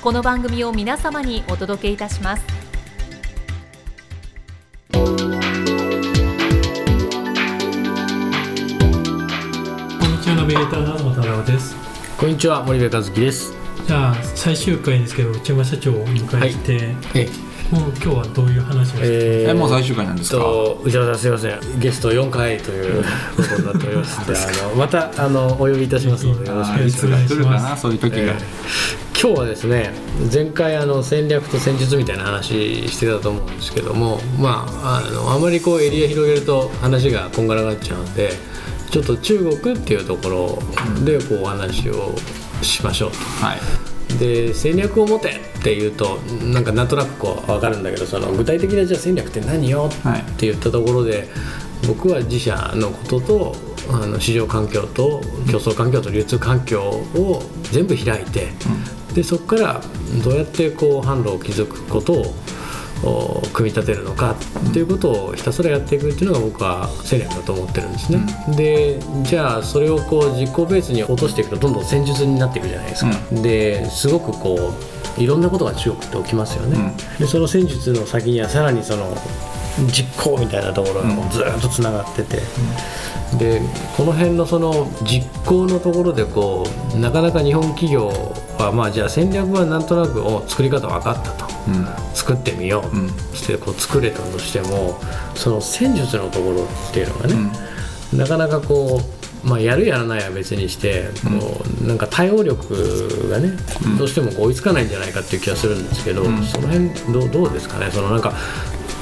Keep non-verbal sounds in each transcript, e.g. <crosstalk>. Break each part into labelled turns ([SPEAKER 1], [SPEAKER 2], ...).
[SPEAKER 1] この番組を皆様にお届けいたします。
[SPEAKER 2] こんにちはナビゲーターの渡辺です。
[SPEAKER 3] こんにちは森部和樹です。
[SPEAKER 2] じゃあ最終回ですけど内山社長をお迎えして、
[SPEAKER 3] え
[SPEAKER 2] もう今日はどういう話をして、
[SPEAKER 3] え
[SPEAKER 4] えもう最終回なんですか？
[SPEAKER 3] と内山さんすみませんゲスト4回ということになっております。<laughs> のであのまたあのお呼びいたしますのでよろしくお願いします。
[SPEAKER 4] あーいつが来るかなそういう時が、
[SPEAKER 3] えー今日はですね前回あの戦略と戦術みたいな話してたと思うんですけどもまああのあまりこうエリア広げると話がこんがらがっちゃうのでちょっと中国っていうところでこうお話をしましょうと。
[SPEAKER 4] はい。
[SPEAKER 3] で戦略を持てって言うとなんかなんとなくこう分かるんだけどその具体的なじゃあ戦略って何よ
[SPEAKER 4] はい。
[SPEAKER 3] って言ったところで僕は自社のこととあの市場環境と競争環境と流通環境を全部開いて、でそこからどうやってこう販路を築くことをお組み立てるのかっていうことをひたすらやっていくっていうのが僕は戦略だと思ってるんですね、でじゃあそれをこう実行ベースに落としていくとどんどん戦術になっていくじゃないですか、ですごくこういろんなことが中国って起きますよね、でその戦術の先にはさらにその実行みたいなところがずっとつながってて、でこの辺のその実行のところでこうなかなか日本企業はまあじゃあ戦略はなんとなくお作り方分かったと、作ってみよう、
[SPEAKER 4] うん。
[SPEAKER 3] そしてこう作れたとしてもその戦術のところっていうのがね、なかなかこう、まあ、やるやらないは別にしてこうなんか対応力がね、どうしても追いつかないんじゃないかっていう気がするんですけど、その辺どうどうですかね。そのなんか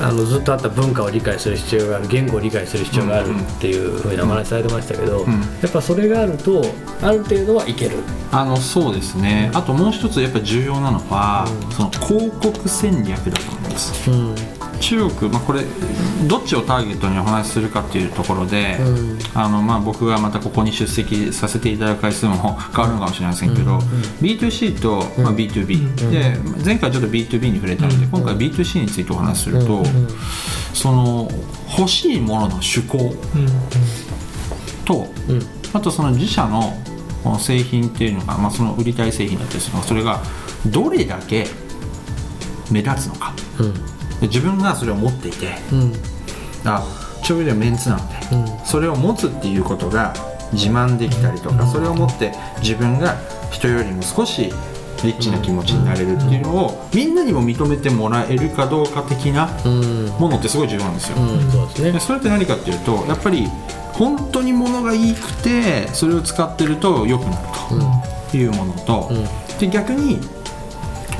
[SPEAKER 3] あのずっとあった文化を理解する必要がある言語を理解する必要があるっていうふうなお話されてましたけど、やっぱそれがあるとある程度はいける。
[SPEAKER 4] あのそうですね。あともう一つやっぱ重要なのは、その広告戦略だと思
[SPEAKER 3] うん
[SPEAKER 4] 中国、まあ、これどっちをターゲットにお話しするかっていうところで、
[SPEAKER 3] うん。
[SPEAKER 4] あのまあ、僕がまたここに出席させていただく回数も変わるのかもしれませんけど、B2C と、まあ、B2B、で前回ちょっと B2B に触れたので、今回 B2C についてお話しすると、その欲しいものの趣向と、
[SPEAKER 3] うん。
[SPEAKER 4] あとその自社の製品っていうのが、まあ、その売りたい製品だったりするのがそれがどれだけ目立つのか。
[SPEAKER 3] うん。
[SPEAKER 4] で自分がそれを持っていて
[SPEAKER 3] うん。
[SPEAKER 4] あ調味料メンツなので、
[SPEAKER 3] うん。
[SPEAKER 4] それを持つっていうことが自慢できたりとか、それを持って自分が人よりも少しリッチな気持ちになれるっていうのをみんなにも認めてもらえるかどうか的な
[SPEAKER 3] うん。
[SPEAKER 4] ものってすごい重要なんですよ。
[SPEAKER 3] うん。そうですね。
[SPEAKER 4] でそれって何かっていうとやっぱり本当に物がいいくてそれを使ってると良くなるというものと、
[SPEAKER 3] うん。
[SPEAKER 4] で逆に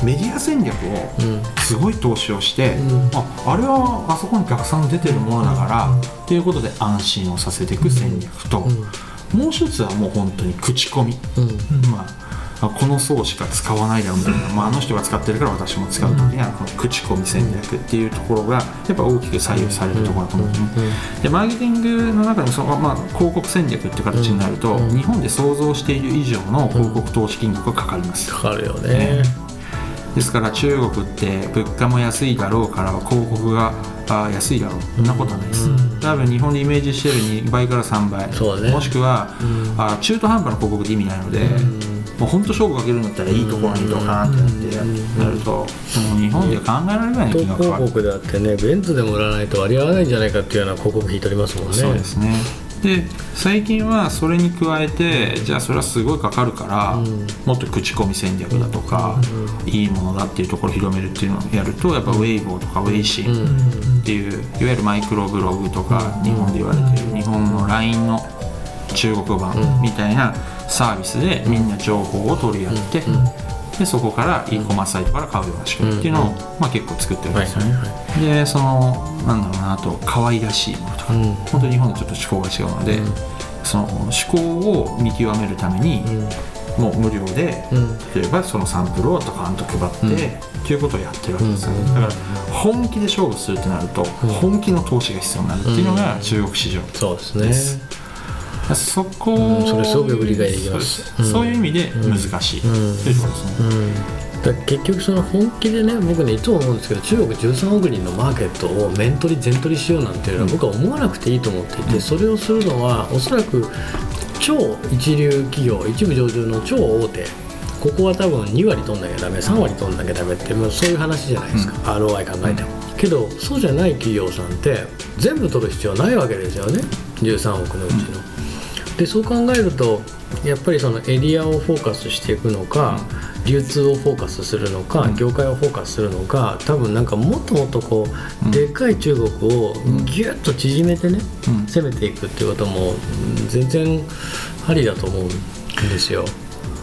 [SPEAKER 4] メディア戦略を
[SPEAKER 3] うん。
[SPEAKER 4] すごい投資をして、
[SPEAKER 3] うん。
[SPEAKER 4] ああれはあそこに逆算出てるものだから、っていうことで安心をさせていく戦略と、もう一つはもう本当に口コミ、
[SPEAKER 3] うん。
[SPEAKER 4] まあ、あこの層しか使わないだろうみたいな、まあ、あの人が使ってるから私も使うと。きにはこの口コミ戦略っていうところがやっぱ大きく左右されるところだと思う。ん。ですね。でマーケティングの中にその、まあ、広告戦略っていう形になると、日本で想像している以上の広告投資金額がかかります。
[SPEAKER 3] かかるよね
[SPEAKER 4] ですから中国って物価も安いだろうから広告があ安いだろう。そんなことはないです、多分日本でイメージしてる2倍から3倍。
[SPEAKER 3] ね。
[SPEAKER 4] もしくは、あ中途半端な広告で意味ないので、もう本当勝負かけるんだったらいいところにドカーンってやってやると、もう日本で考えられない金額がかかる
[SPEAKER 3] 告であってねベンツでも売らないと割り合わないんじゃないかっていうような広告費取りますもんね。
[SPEAKER 4] そうですねで最近はそれに加えてじゃあそれはすごいかかるから、
[SPEAKER 3] うん。
[SPEAKER 4] もっと口コミ戦略だとか、いいものだっていうところを広めるっていうのをやるとやっぱウェイボーとかウェイシンっていう、いわゆるマイクロブログとか日本で言われてる日本の LINE の中国版みたいなサービスでみんな情報を取り合って、でそこから e コマースサイトから買うような仕組みっていうのを、まあ、結構作ってるんですよ。ね。でそのなんだろうなあと可愛らしいものとか、
[SPEAKER 3] うん。
[SPEAKER 4] 本当に日本とちょっと思考が違うので、その思考を見極めるために、もう無料で、
[SPEAKER 3] うん。
[SPEAKER 4] 例えばそのサンプルをドカンと配って、っていうことをやってるわけですよね、だから本気で勝負するってなると、本気の投資が必要になるっていうのが中国市場、
[SPEAKER 3] そうですね。
[SPEAKER 4] ですそこ、
[SPEAKER 3] うんそれすごくよく理解できます。
[SPEAKER 4] そうですそういう意味で難しい、うところですね、
[SPEAKER 3] だから結局その本気でね僕ねいつも思うんですけど中国13億人のマーケットを面取り全取りしようなんていうのは僕は思わなくていいと思っていてそれをするのはおそらく超一流企業一部上場の超大手。ここは多分2割取んなきゃダメ3割取んなきゃダメってもうそういう話じゃないですか、ROI 考えても、けどそうじゃない企業さんって全部取る必要ないわけですよね。13億のうちの、でそう考えるとやっぱりそのエリアをフォーカスしていくのか、流通をフォーカスするのか、業界をフォーカスするのか多分なんかもっともっとこう、でっかい中国をギュッと縮めてね、
[SPEAKER 4] うん。
[SPEAKER 3] 攻めていくっていうこともうん全然ありだと思うんですよ。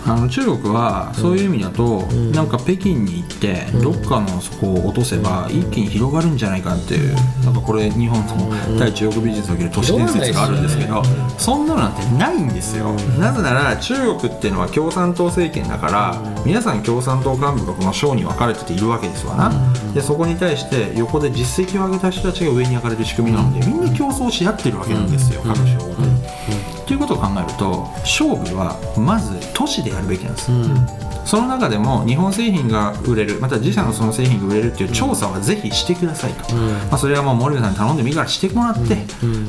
[SPEAKER 4] あの中国はそういう意味だと、なんか北京に行って、どっかのそこを落とせば一気に広がるんじゃないかっていう、なんかこれ日本の対中国ビジネスにおける都市伝説があるんですけど、そんなのなんてないんですよ、なぜなら中国っていうのは共産党政権だから、皆さん共産党幹部がこの省に分かれてているわけですわな、でそこに対して横で実績を上げた人たちが上に上がれる仕組みなのでみんな競争し合ってるわけなんですよ、各省ごということを考えると勝負はまず都市でやるべきなんです、その中でも日本製品が売れるまた自社のその製品が売れるっていう調査はぜひしてくださいと、まあ、それはもう森部さんに頼んでもいいからしてもらって、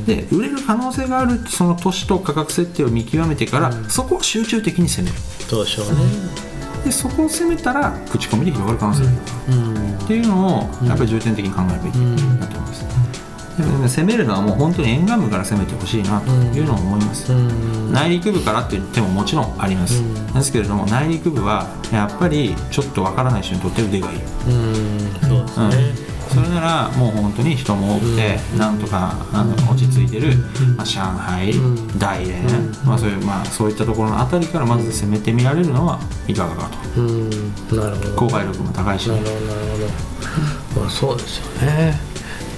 [SPEAKER 4] で売れる可能性があるその都市と価格設定を見極めてから、そこを集中的に攻める。
[SPEAKER 3] どうでしょうね。
[SPEAKER 4] でそこを攻めたら口コミで広がる可能性がある、
[SPEAKER 3] うん。
[SPEAKER 4] っていうのをやっぱり重点的に考えるべきだと思います、攻めるのはもう本当に沿岸部から攻めてほしいなというのを思います、内陸部からって言ってももちろんあります、ですけれども内陸部はやっぱりちょっとわからない人にとって腕がいい、
[SPEAKER 3] うん。そうです
[SPEAKER 4] うん。
[SPEAKER 3] ね。
[SPEAKER 4] それならもう本当に人も多くて、なんとかあの落ち着いてる、まあ、上海、大連、まあそういうまあ、そういったところのあたりからまず攻めてみられるのはいかがかと。
[SPEAKER 3] うん。なるほど。
[SPEAKER 4] 購買力も高いし。ね
[SPEAKER 3] なるほどなるほど、まあ、そうですよね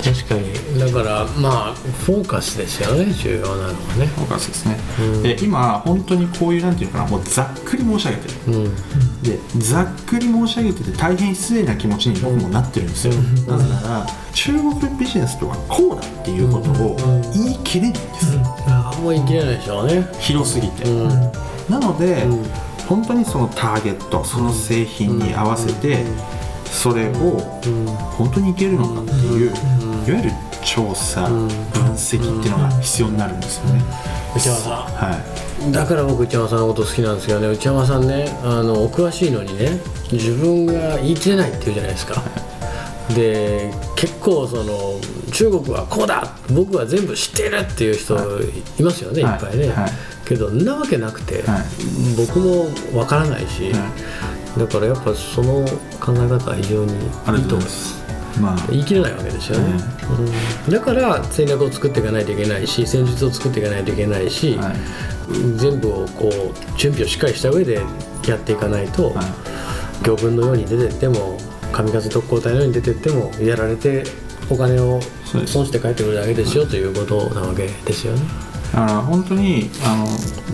[SPEAKER 3] 確かに。だからまあフォーカスですよね重要なのはね。
[SPEAKER 4] フォーカスですね、で今本当にこういうなんていうのかなもうざっくり申し上げてる。
[SPEAKER 3] うん。
[SPEAKER 4] でざっくり申し上げてて大変失礼な気持ちに僕もなってるんですよ、なぜなら中国ビジネスとはこうだっていうことを言い切れないんです、
[SPEAKER 3] ああもう言い切れないでしょうね。
[SPEAKER 4] 広すぎて、
[SPEAKER 3] うん。
[SPEAKER 4] なので、
[SPEAKER 3] うん。
[SPEAKER 4] 本当にそのターゲットその製品に合わせてそれを
[SPEAKER 3] うん。
[SPEAKER 4] 本当にいけるのかっていう、いわゆる調査、分析っていうのが必要になるんですよね、
[SPEAKER 3] 内山さ
[SPEAKER 4] はい。
[SPEAKER 3] んだから僕内山さんのこと好きなんですけどね。内山さんねあのお詳しいのにね自分が言い切れないって言うじゃないですか。で結構その中国はこうだ僕は全部知っているっていう人い。ますよね、
[SPEAKER 4] はい。
[SPEAKER 3] い、っぱいね、
[SPEAKER 4] はい。
[SPEAKER 3] けどんなわけなくて、
[SPEAKER 4] はい。
[SPEAKER 3] 僕もわからないし、
[SPEAKER 4] は
[SPEAKER 3] だからやっぱその考え方は非常にいいと思います。
[SPEAKER 4] すまあ。
[SPEAKER 3] 言い切れないわけですよね、うんだから戦略を作っていかないといけないし戦術を作っていかないといけないし、
[SPEAKER 4] はい。
[SPEAKER 3] 全部をこう準備をしっかりした上でやっていかないと、
[SPEAKER 4] はい。
[SPEAKER 3] 魚群のように出てっても神風特攻隊のように出てってもやられてお金を損して帰ってくるだけですよということなわけですよね。
[SPEAKER 4] だから本当にあ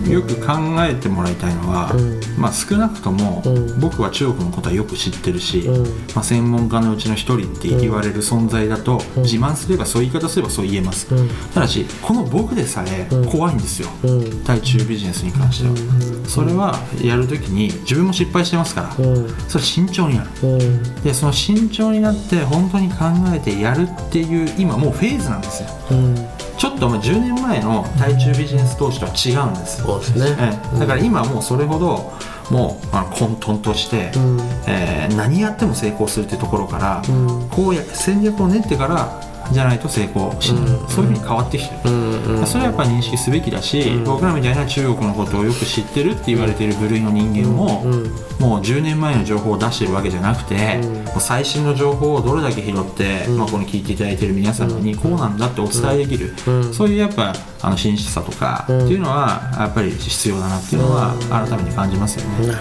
[SPEAKER 4] のよく考えてもらいたいのは、
[SPEAKER 3] うん。
[SPEAKER 4] まあ、少なくとも、
[SPEAKER 3] うん。
[SPEAKER 4] 僕は中国のことはよく知ってるし、
[SPEAKER 3] うん。
[SPEAKER 4] まあ、専門家のうちの一人って言われる存在だと、
[SPEAKER 3] うん。
[SPEAKER 4] 自慢すればそういう言い方すればそう言えます、
[SPEAKER 3] うん。
[SPEAKER 4] ただしこの僕でさえ
[SPEAKER 3] うん。
[SPEAKER 4] 怖いんですよ、
[SPEAKER 3] うん。
[SPEAKER 4] 対中ビジネスに関しては、
[SPEAKER 3] うん。
[SPEAKER 4] それはやるときに自分も失敗してますから、
[SPEAKER 3] うん。
[SPEAKER 4] それ慎重になる。
[SPEAKER 3] うん。
[SPEAKER 4] でその慎重になって本当に考えてやるっていう今もうフェーズなんですよ。
[SPEAKER 3] うん
[SPEAKER 4] ちょっとまあ10年前の対中ビジネス投資とは違うんです、
[SPEAKER 3] そうですね。
[SPEAKER 4] ええ。だから今もうそれほどもうあの混沌として、
[SPEAKER 3] うん。
[SPEAKER 4] えー何やっても成功するっていうところから、
[SPEAKER 3] うん。
[SPEAKER 4] こうや戦略を練ってからじゃないと成功しない、
[SPEAKER 3] うん。
[SPEAKER 4] そういうふうに変わってきてる、
[SPEAKER 3] うん。うん。
[SPEAKER 4] それはやっぱり認識すべきだし、僕らみたいな中国のことをよく知ってるって言われている部類の人間も、
[SPEAKER 3] うん。
[SPEAKER 4] もう10年前の情報を出してるわけじゃなくて、
[SPEAKER 3] うん。
[SPEAKER 4] もう最新の情報をどれだけ拾って、
[SPEAKER 3] うん。
[SPEAKER 4] まあ、この聞いていただいている皆様にこうなんだってお伝えできる、
[SPEAKER 3] うん。
[SPEAKER 4] そういうやっぱあの真摯さとかっていうのはやっぱり必要だなっていうのは改めて感じますよね。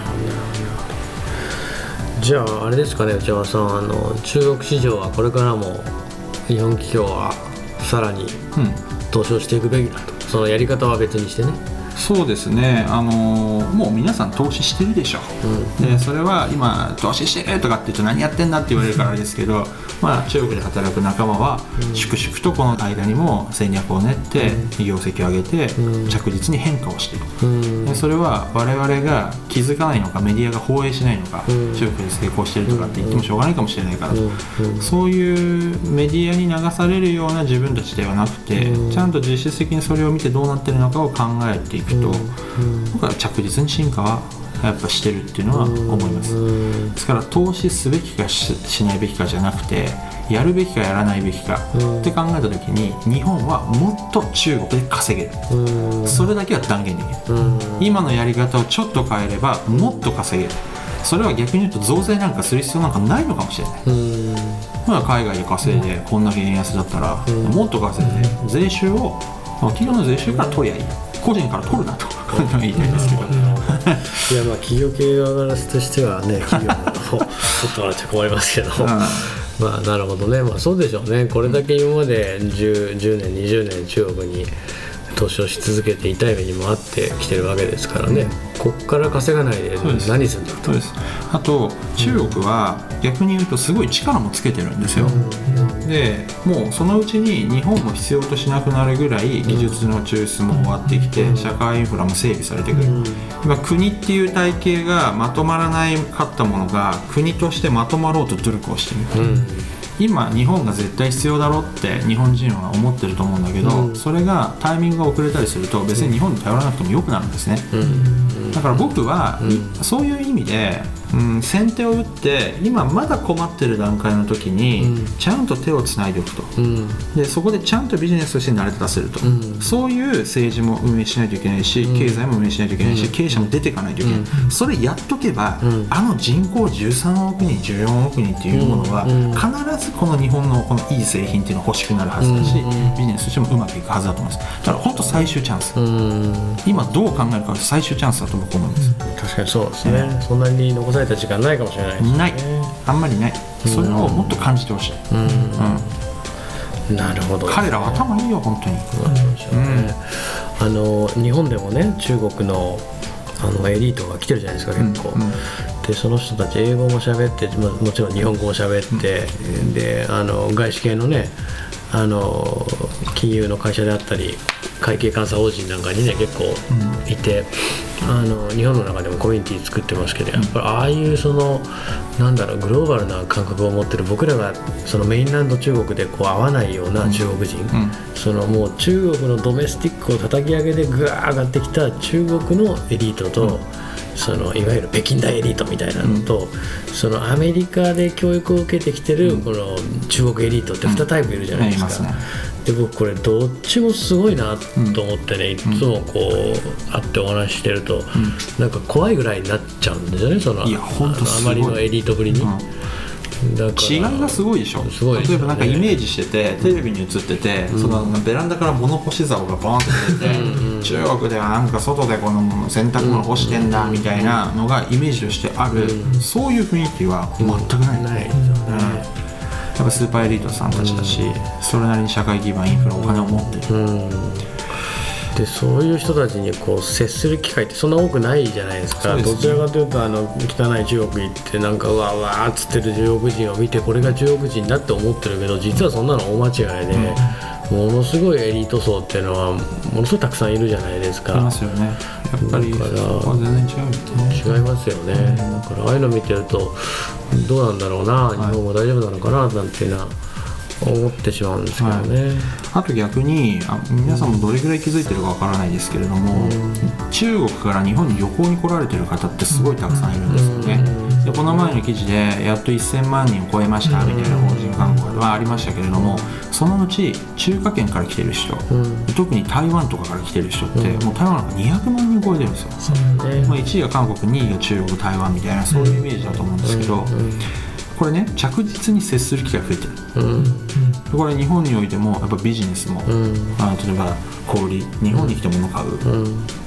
[SPEAKER 3] じゃああれですかね内山さん。あの中国市場はこれからも日本企業はさらに
[SPEAKER 4] うん。
[SPEAKER 3] 投資をしていくべきだと。そのやり方は別にしてね
[SPEAKER 4] そうですね、あのーもう皆さん投資してるでしょ、でそれは今、投資してるとかって言うと何やってんだって言われるからですけど、まあ、中国で働く仲間は粛々とこの間にも戦略を練って業績を上げて
[SPEAKER 3] うん。
[SPEAKER 4] 着実に変化をしている。
[SPEAKER 3] うん。
[SPEAKER 4] でそれは我々が気づかないのかメディアが放映しないのか、
[SPEAKER 3] うん。
[SPEAKER 4] 中国で成功してるとかって言ってもしょうがないかもしれないから。と、
[SPEAKER 3] うん。うん。
[SPEAKER 4] そういうメディアに流されるような自分たちではなくて、
[SPEAKER 3] うん。
[SPEAKER 4] ちゃんと実質的にそれを見てどうなってるのかを考えていくと、僕は着実に進化はやっぱしてるっていうのは思います。
[SPEAKER 3] うん
[SPEAKER 4] ですから投資すべきかししないべきかじゃなくてやるべきかやらないべきか
[SPEAKER 3] うん。
[SPEAKER 4] って考えた時に日本はもっと中国で稼げる。
[SPEAKER 3] うん。
[SPEAKER 4] それだけは断言できる。
[SPEAKER 3] うん。
[SPEAKER 4] 今のやり方をちょっと変えればもっと稼げる。それは逆に言うと増税なんかする必要なんかないのかもしれない。
[SPEAKER 3] うん。
[SPEAKER 4] まあ海外で稼いでこんだけ円安だったら
[SPEAKER 3] うん。
[SPEAKER 4] もっと稼いで税収をまあ企業の税収から取りゃいい個人から取るなと。言いたいですけど。
[SPEAKER 3] いやまあ企業経営側としてはね <laughs> 企業のちょっちゃ困りますけど、まあなるほどね。まあそうでしょうね。これだけ今まで 10, 10年20年中国に投資をし続けて痛い目にもあってきてるわけですからね、こっから稼がないで何するんだと。
[SPEAKER 4] そうです。あと中国は逆に言うとすごい力もつけてるんですよ、でもうそのうちに日本も必要としなくなるぐらい技術の抽出も終わってきて社会インフラも整備されてくる、今国っていう体系がまとまらないかったものが国としてまとまろうと努力をしている、
[SPEAKER 3] うん
[SPEAKER 4] 今日本が絶対必要だろうって日本人は思ってると思うんだけど、
[SPEAKER 3] うん。
[SPEAKER 4] それがタイミングが遅れたりすると別に日本に頼らなくても良くなるんですね、
[SPEAKER 3] うん。
[SPEAKER 4] だから僕は、
[SPEAKER 3] うん。
[SPEAKER 4] そういう意味で、うん、先手を打って今まだ困ってる段階の時に、
[SPEAKER 3] うん。
[SPEAKER 4] ちゃんと手をつないでおくと。
[SPEAKER 3] うん。
[SPEAKER 4] でそこでちゃんとビジネスとして成り立たせると、
[SPEAKER 3] うん。
[SPEAKER 4] そういう政治も運営しないといけないし、
[SPEAKER 3] うん。
[SPEAKER 4] 経済も運営しないといけないし、
[SPEAKER 3] うん。
[SPEAKER 4] 経営者も出ていかないといけない、
[SPEAKER 3] うん。
[SPEAKER 4] それやっとけば、
[SPEAKER 3] うん。
[SPEAKER 4] あの人口13億人14億人っていうものは、
[SPEAKER 3] うん。
[SPEAKER 4] 必ずこの日本のこのいい製品っていうのが欲しくなるはずだし、
[SPEAKER 3] うん。
[SPEAKER 4] ビジネスとしてもうまくいくはずだと思います。だから本当最終チャンス、
[SPEAKER 3] うん。
[SPEAKER 4] 今どう考えるかは最終チャンスだと僕は思います、
[SPEAKER 3] 確かにそうですね、そんなに残された時間ないかもしれないね。
[SPEAKER 4] ない。あんまりない。それをもっと感じてほしい、
[SPEAKER 3] うん。
[SPEAKER 4] うん、
[SPEAKER 3] なるほど。
[SPEAKER 4] 彼らは頭いいよ本当に。
[SPEAKER 3] ね。あの日本でもね中国のあのエリートが来てるじゃないですか結構、
[SPEAKER 4] うん。うん
[SPEAKER 3] でその人たち英語も喋ってももちろん日本語も喋って、であの外資系のねあの金融の会社であったり会計監査法人なんかにね結構いて、あの日本の中でもコミュニティ作ってますけどやっぱりああいうそのなんだろうグローバルな感覚を持ってる僕らがそのメインランド中国でこう合わないような中国人、
[SPEAKER 4] うん。
[SPEAKER 3] そのもう中国のドメスティックを叩き上げでぐわー上がってきた中国のエリートと、そのいわゆる北京大エリートみたいなのと、そのアメリカで教育を受けてきてるこの中国エリートって2タイプいるじゃないですか。
[SPEAKER 4] いますね。
[SPEAKER 3] で僕これどっちもすごいなと思ってね、いつもこう会ってお話ししてると、なんか怖いぐらいになっちゃうんですよねそのあまりのエリートぶりに。
[SPEAKER 4] うん違いがすごいでしょ。
[SPEAKER 3] すね。
[SPEAKER 4] 例えばなんかイメージしててテレビに映ってて、そのベランダから物干し竿がバーンって出て、中国ではなんか外でこの洗濯物干してんだみたいなのがイメージとしてある、そういう雰囲気は全くない、
[SPEAKER 3] ないですよね。
[SPEAKER 4] やっぱスーパーエリートさんたちだし、それなりに社会基盤インフラお金を持ってる、
[SPEAKER 3] うんでそういう人たちにこう接する機会ってそんな多くないじゃないですか。
[SPEAKER 4] ね。
[SPEAKER 3] どちらかというとあの汚い中国行ってなんかうわうわーっつってる中国人を見てこれが中国人だって思ってるけど実はそんなの大間違いで、ものすごいエリート層っていうのはものすごいたくさんいるじゃないですか。
[SPEAKER 4] いますよね。やっぱりそ
[SPEAKER 3] だから
[SPEAKER 4] 違
[SPEAKER 3] いますよね、だからああいうの見てるとどうなんだろうな日本も大丈夫なのかななんていうのは思ってしまうんですけどね、
[SPEAKER 4] あと逆にあ皆さんもどれぐらい気づいてるかわからないですけれども、中国から日本に旅行に来られてる方ってすごいたくさんいるんですよね、でこの前の記事でやっと1000万人を超えましたみたいな法人勧告はありましたけれどもそのうち中華圏から来てる人、特に台湾とかから来てる人って、もう台湾なんか200万人超えてるんですよ、まあ、1位が韓国2位が中国台湾みたいなそういうイメージだと思うんですけど、これね着実に接する機会が増えてる、これ日本においてもやっぱビジネスも、あ例えば小売り日本に来て物買う、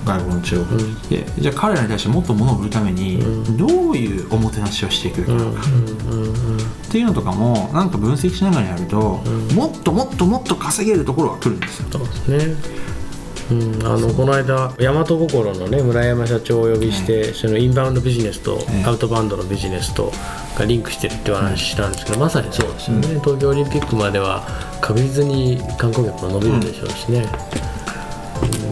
[SPEAKER 4] 外国の中国。に来て、じゃあ彼らに対してもっと物を売るためにどういうおもてなしをしていくべきなのか、っていうのとかもなんか分析しながらやると、もっともっともっと稼げるところが来るんですよ。
[SPEAKER 3] そうん、あのこの間大和心のね村山社長をお呼びして、そのインバウンドビジネスと
[SPEAKER 4] え
[SPEAKER 3] アウトバウンドのビジネスとがリンクしてるっていう話したんですけど、まさにそうですよね、東京オリンピックまでは確実に観光客も伸びるでしょうしね、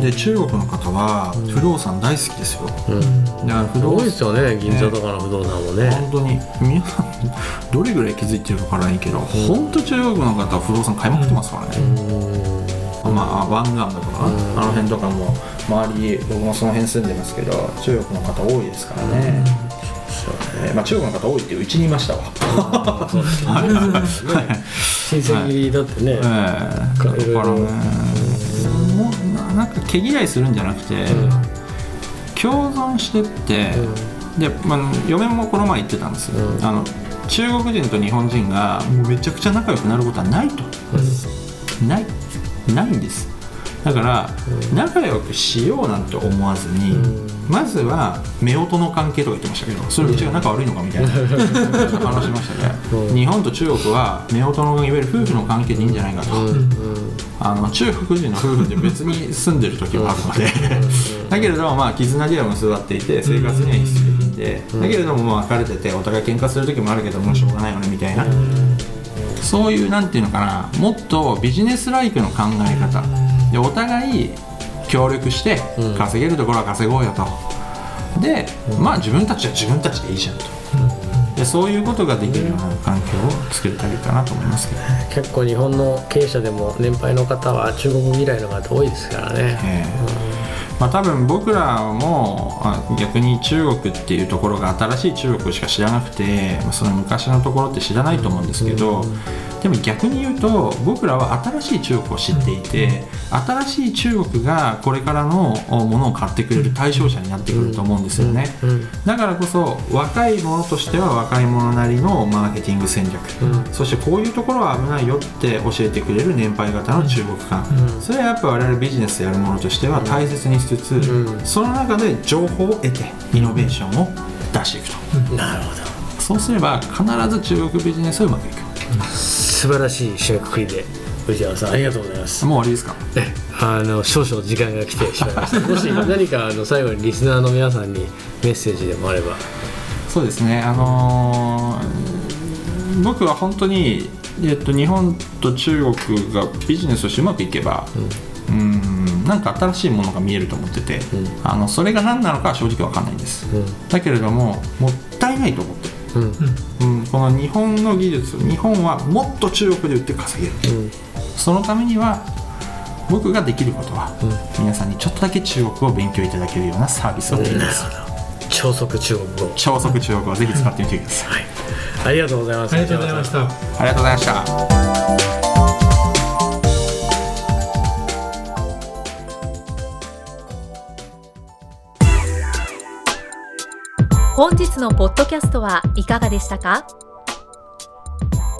[SPEAKER 4] で中国の方は不動産大好きですよ、だから不動産
[SPEAKER 3] ですよね銀座とかの不動産もね。
[SPEAKER 4] 本当に。皆さんどれぐらい気づいてるかわからないけど、本当中国の方は不動産買いまくってますからね、まあ湾岸だから、あの辺とかも周り僕もその辺住んでますけど中国の方多いですからね、えーまあ、中国の方多いっていううちにいましたわ、はいはいはい。
[SPEAKER 3] 親戚だってね、
[SPEAKER 4] ええだからねもうななんか毛嫌いするんじゃなくて、共存してって、で、まあ、嫁もこの前言ってたんですよ、あの中国人と日本人がもうめちゃくちゃ仲良くなることはないと、ないないんです。だから、仲良くしようなんて思わずに、まずは夫婦の関係とか言ってましたけどそれうちが仲悪いのかみたいな <laughs> 話しましたね、日本と中国は夫婦のいわゆる夫婦の関係でいいんじゃないかと、あの中国人の夫婦って別に住んでる時もあるので。<laughs> だけれどもまあ絆では結ばっていて生活には必需品で。だけれどもまあ別れててお互い喧嘩する時もあるけどもうしょうがないよねみたいなそういうなんていうのかなもっとビジネスライクの考え方。でお互い協力して稼げるところは稼ごうよと。でまあ自分たちは自分たちでいいじゃんと。でそういうことができるような環境を作れたらいいかなと思いますけどね。
[SPEAKER 3] 結構日本の経営者でも年配の方は中国嫌いの方多いですからね、
[SPEAKER 4] ええまあ、多分僕らも逆に中国っていうところが新しい中国しか知らなくて、その昔のところって知らないと思うんですけど、でも逆に言うと僕らは新しい中国を知っていて新しい中国がこれからのものを買ってくれる対象者になってくると思うんですよね、だからこそ若い者としては若い者なりのマーケティング戦略、そしてこういうところは危ないよって教えてくれる年配型の中国観、それはやっぱ我々ビジネスやる者としては大切にしつつ、その中で情報を得てイノベーションを出していくと、
[SPEAKER 3] なるほど。
[SPEAKER 4] そうすれば必ず中国ビジネスはうまくいく
[SPEAKER 3] 素晴らしい締めくくりで藤山さんありがとうございます。
[SPEAKER 4] もう終わりですか？
[SPEAKER 3] えあの少々時間が来てしまいました。<laughs> もし何かあの最後にリスナーの皆さんにメッセージでもあれば。
[SPEAKER 4] そうですね。あのー僕は本当に、えっと、日本と中国がビジネスとしてうまくいけば、うん、なんか新しいものが見えると思ってて、あのそれが何なのかは正直わかんないんです、だけれどももったいないと思って。る
[SPEAKER 3] うん。
[SPEAKER 4] うん、この日本の技術日本はもっと中国で売って稼げる、
[SPEAKER 3] うん。
[SPEAKER 4] そのためには僕ができることは、皆さんにちょっとだけ中国を勉強いただけるようなサービスをできます
[SPEAKER 3] 超速中国語。
[SPEAKER 4] 超速中国をぜひ使ってみてください、
[SPEAKER 3] はい。ありがとうございます。
[SPEAKER 2] ありがとうございました。
[SPEAKER 4] ありがとうございました
[SPEAKER 1] 本日のポッドキャストはいかがでしたか？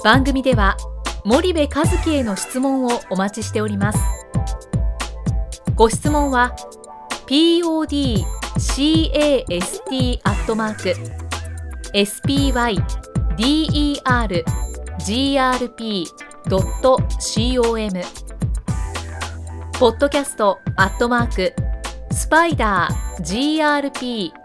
[SPEAKER 1] 番組では森部一樹への質問をお待ちしております。ご質問は podcast アットマーク spydergrp.com ポッドキャストアットマークスパイダー grp